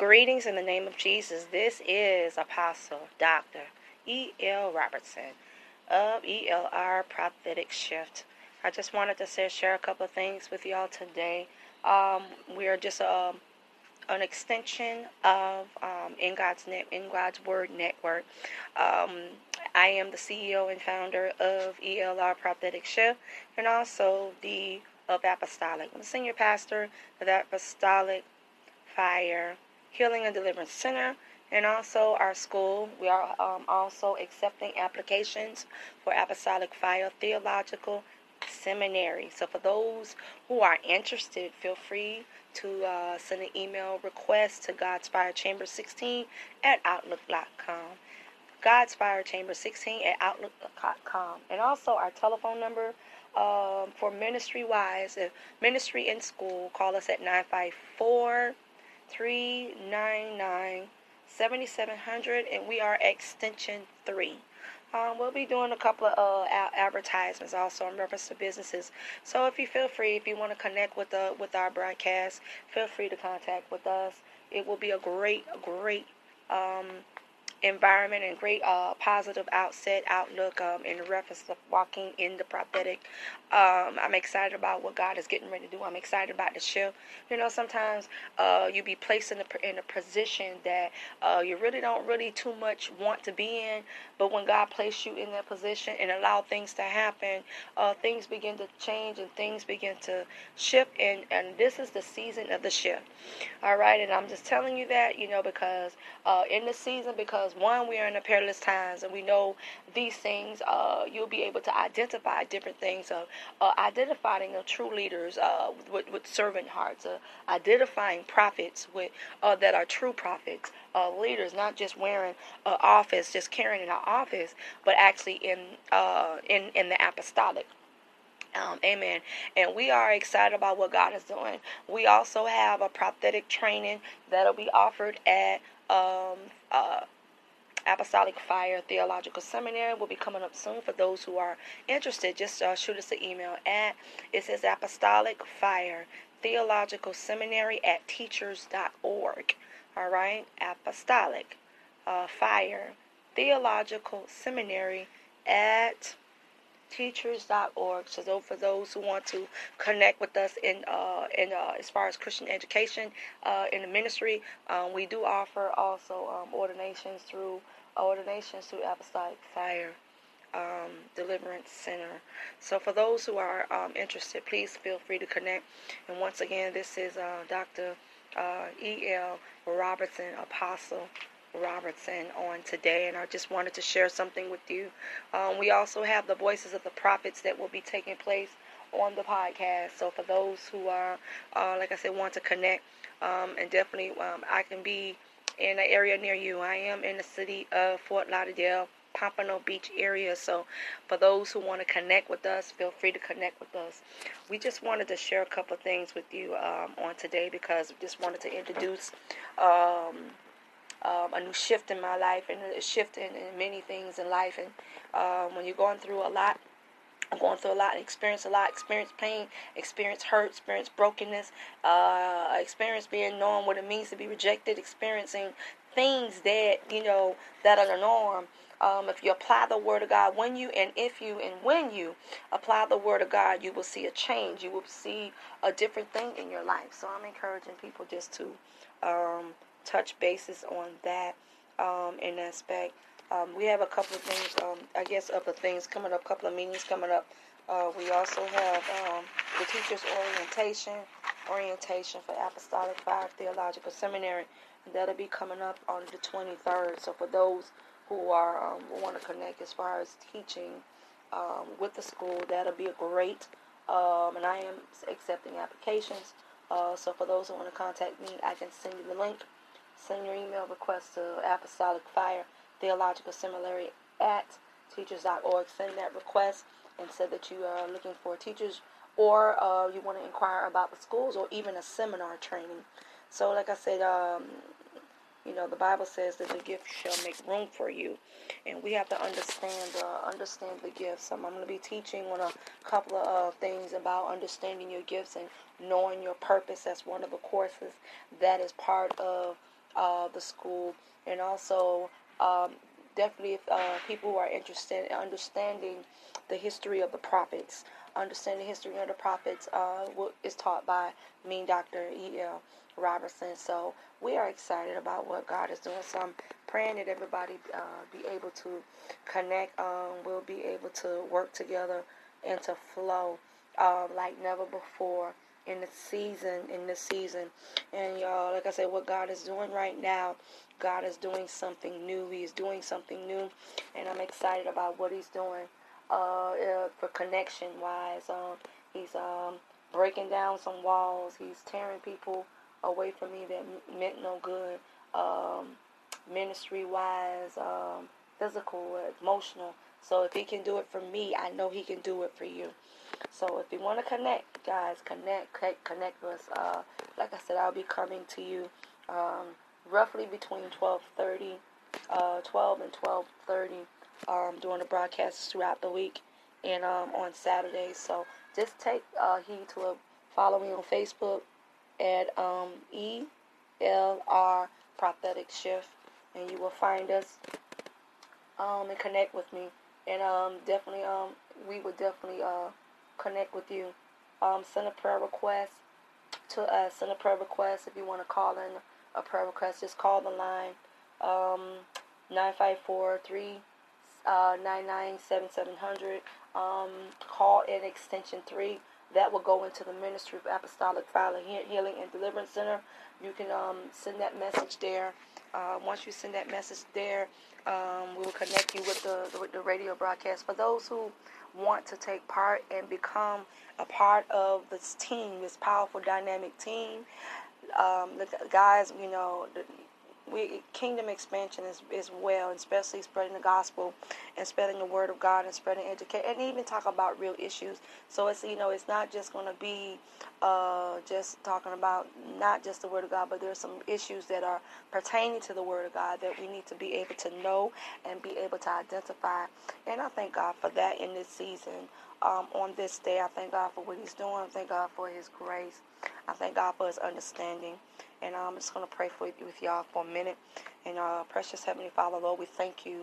Greetings in the name of Jesus. This is Apostle Dr. E.L. Robertson of ELR Prophetic Shift. I just wanted to say, share a couple of things with y'all today. Um, we are just um, an extension of um, in God's Net, in God's Word Network. Um, I am the CEO and founder of ELR Prophetic Shift, and also the of Apostolic. I'm the senior pastor of Apostolic Fire Healing and Deliverance Center, and also our school. We are um, also accepting applications for Apostolic Fire Theological Seminary. So, for those who are interested, feel free to uh, send an email request to God's Fire Chamber 16 at Outlook.com. God's Fire Chamber 16 at Outlook.com. And also our telephone number um, for ministry wise, if ministry in school, call us at 954 399 7700, and we are extension 3. Um, we'll be doing a couple of uh, advertisements also in reference to businesses. So if you feel free, if you want to connect with the with our broadcast, feel free to contact with us. It will be a great, great um, environment and great uh, positive outset outlook um, in reference to walking in the prophetic. Um, I'm excited about what God is getting ready to do. I'm excited about the shift. You know, sometimes uh, you be placed in a in a position that uh, you really don't really too much want to be in, but when God placed you in that position and allow things to happen, uh, things begin to change and things begin to shift. And and this is the season of the shift. All right, and I'm just telling you that you know because uh, in the season because because one, we are in the perilous times, and we know these things. Uh, you'll be able to identify different things of uh, identifying the true leaders uh, with, with servant hearts, uh, identifying prophets with uh, that are true prophets, uh, leaders, not just wearing uh, office, just carrying an office, but actually in in in the apostolic. Um, amen. And we are excited about what God is doing. We also have a prophetic training that'll be offered at um, uh, Apostolic Fire Theological Seminary will be coming up soon. For those who are interested, just uh, shoot us an email at it says Apostolic Fire Theological Seminary at teachers.org. All right, Apostolic uh, Fire Theological Seminary at teachers.org. So for those who want to connect with us in uh, in uh, as far as Christian education uh, in the ministry, um, we do offer also um, ordinations through ordinations through Apostolic Fire um, Deliverance Center. So for those who are um, interested, please feel free to connect. And once again, this is uh, Dr. Uh, E. L. Robertson Apostle Robertson on today, and I just wanted to share something with you. Um, we also have the Voices of the Prophets that will be taking place on the podcast. So for those who are, uh, like I said, want to connect, um, and definitely um, I can be in an area near you. I am in the city of Fort Lauderdale. Pompano Beach area. So, for those who want to connect with us, feel free to connect with us. We just wanted to share a couple things with you um, on today because we just wanted to introduce um, um, a new shift in my life and a shift in, in many things in life. And um, when you're going through a lot, going through a lot, experience a lot, experience pain, experience hurt, experience brokenness, uh, experience being knowing what it means to be rejected, experiencing things that you know that are the norm. Um, if you apply the word of God, when you and if you and when you apply the word of God, you will see a change. You will see a different thing in your life. So I'm encouraging people just to um, touch bases on that um, in aspect. Um, we have a couple of things, um, I guess, of the things coming up, a couple of meetings coming up. Uh, we also have um, the teacher's orientation, orientation for Apostolic Fire Theological Seminary, that'll be coming up on the 23rd. So for those who are um, want to connect as far as teaching um, with the school, that'll be a great. and I am accepting applications. Uh, so for those who want to contact me, I can send you the link Send your email request to Apostolic Fire Theological Seminary at teachers.org. Send that request and say that you are looking for teachers or uh, you want to inquire about the schools or even a seminar training. So, like I said, um, you know, the Bible says that the gift shall make room for you, and we have to understand uh, understand the gifts. I'm going to be teaching on a couple of uh, things about understanding your gifts and knowing your purpose. That's one of the courses that is part of uh, the school, and also um, definitely if uh, people who are interested in understanding the history of the prophets, understanding the history of the prophets uh, is taught by me, Dr. E.L. Robertson. So we are excited about what God is doing. So I'm praying that everybody uh, be able to connect. Um, we'll be able to work together and to flow um, like never before in the season. In this season, and y'all, like I said, what God is doing right now. God is doing something new. He is doing something new, and I'm excited about what He's doing uh, uh, for connection wise. Um, he's um, breaking down some walls. He's tearing people away from me that meant no good, um, ministry wise, um, physical, emotional. So if he can do it for me, I know he can do it for you. So if you want to connect, guys, connect, connect, connect with us. Uh, like I said, I'll be coming to you um, roughly between 12:30, uh, 12 and 12:30, um, doing the broadcasts throughout the week and um, on Saturdays. So just take uh, heed to it. Follow me on Facebook, at um, ELR Prophetic Shift, and you will find us um, and connect with me. And um, definitely, um, we will definitely uh, connect with you. Um, send a prayer request to us. Send a prayer request if you want to call in a prayer request. Just call the line um, 954 uh, 399 Um, call in extension 3 that will go into the Ministry of Apostolic Fire Healing and Deliverance Center. You can um, send that message there. Uh, once you send that message there, um, we will connect you with the, the, the radio broadcast. For those who want to take part and become a part of this team, this powerful, dynamic team, um, the guys, you know, the, we kingdom expansion is, is well, especially spreading the gospel and spreading the word of God and spreading education and even talk about real issues. So it's you know it's not just going to be uh, just talking about not just the word of God, but there's some issues that are pertaining to the word of God that we need to be able to know and be able to identify. And I thank God for that in this season. Um, on this day, I thank God for what He's doing. I thank God for His grace. I thank God for His understanding. And I'm just going to pray for with y'all for a minute. And uh, precious Heavenly Father, Lord, we thank you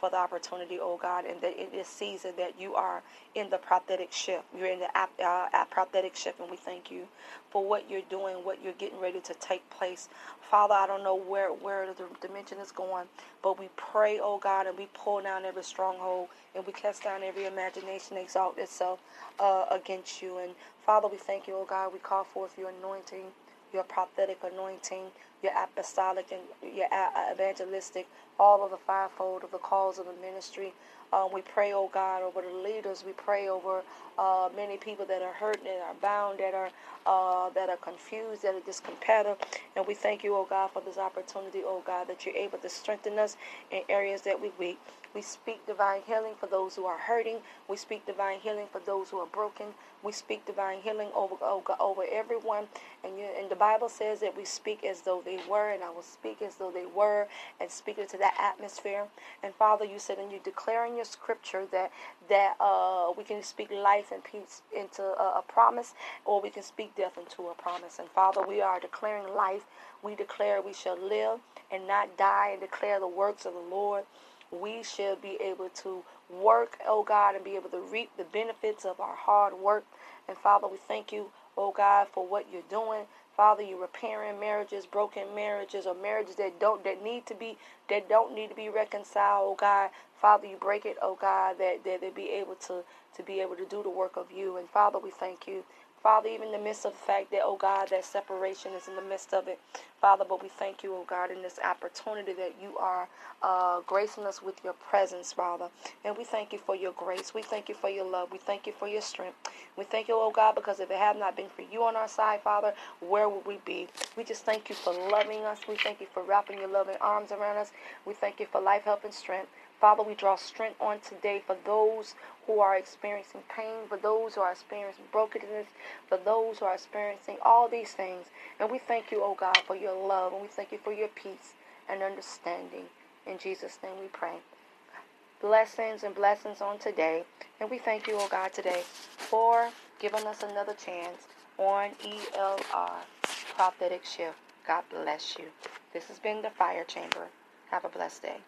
for the opportunity, oh God, and that in this season that you are in the prophetic shift. You're in the uh, prophetic shift, and we thank you for what you're doing, what you're getting ready to take place. Father, I don't know where, where the dimension is going, but we pray, oh God, and we pull down every stronghold, and we cast down every imagination exalt itself uh, against you. And Father, we thank you, oh God. We call forth your anointing your prophetic anointing, your apostolic and your evangelistic, all of the fivefold of the calls of the ministry. Um, we pray, oh God, over the leaders. We pray over uh, many people that are hurt, that are bound, that are uh, that are confused, that are discompetitive. And we thank you, oh God, for this opportunity, oh God, that you're able to strengthen us in areas that we weak. We speak divine healing for those who are hurting. We speak divine healing for those who are broken. We speak divine healing over over, over everyone. And, you, and the Bible says that we speak as though they were, and I will speak as though they were, and speak into that atmosphere. And Father, you said, and you declare in your scripture that that uh, we can speak life and peace into a, a promise, or we can speak death into a promise. And Father, we are declaring life. We declare we shall live and not die, and declare the works of the Lord we shall be able to work, oh God, and be able to reap the benefits of our hard work. And Father, we thank you, oh God, for what you're doing. Father, you're repairing marriages, broken marriages, or marriages that don't that need to be that don't need to be reconciled, oh God. Father, you break it, oh God, that, that they be able to to be able to do the work of you. And Father, we thank you Father, even in the midst of the fact that, oh God, that separation is in the midst of it. Father, but we thank you, oh God, in this opportunity that you are uh, gracing us with your presence, Father. And we thank you for your grace. We thank you for your love. We thank you for your strength. We thank you, oh God, because if it had not been for you on our side, Father, where would we be? We just thank you for loving us. We thank you for wrapping your loving arms around us. We thank you for life, help, and strength. Father, we draw strength on today for those who are experiencing pain, for those who are experiencing brokenness, for those who are experiencing all these things. And we thank you, oh God, for your love, and we thank you for your peace and understanding. In Jesus' name we pray. Blessings and blessings on today. And we thank you, oh God, today for giving us another chance on ELR Prophetic Shift. God bless you. This has been the Fire Chamber. Have a blessed day.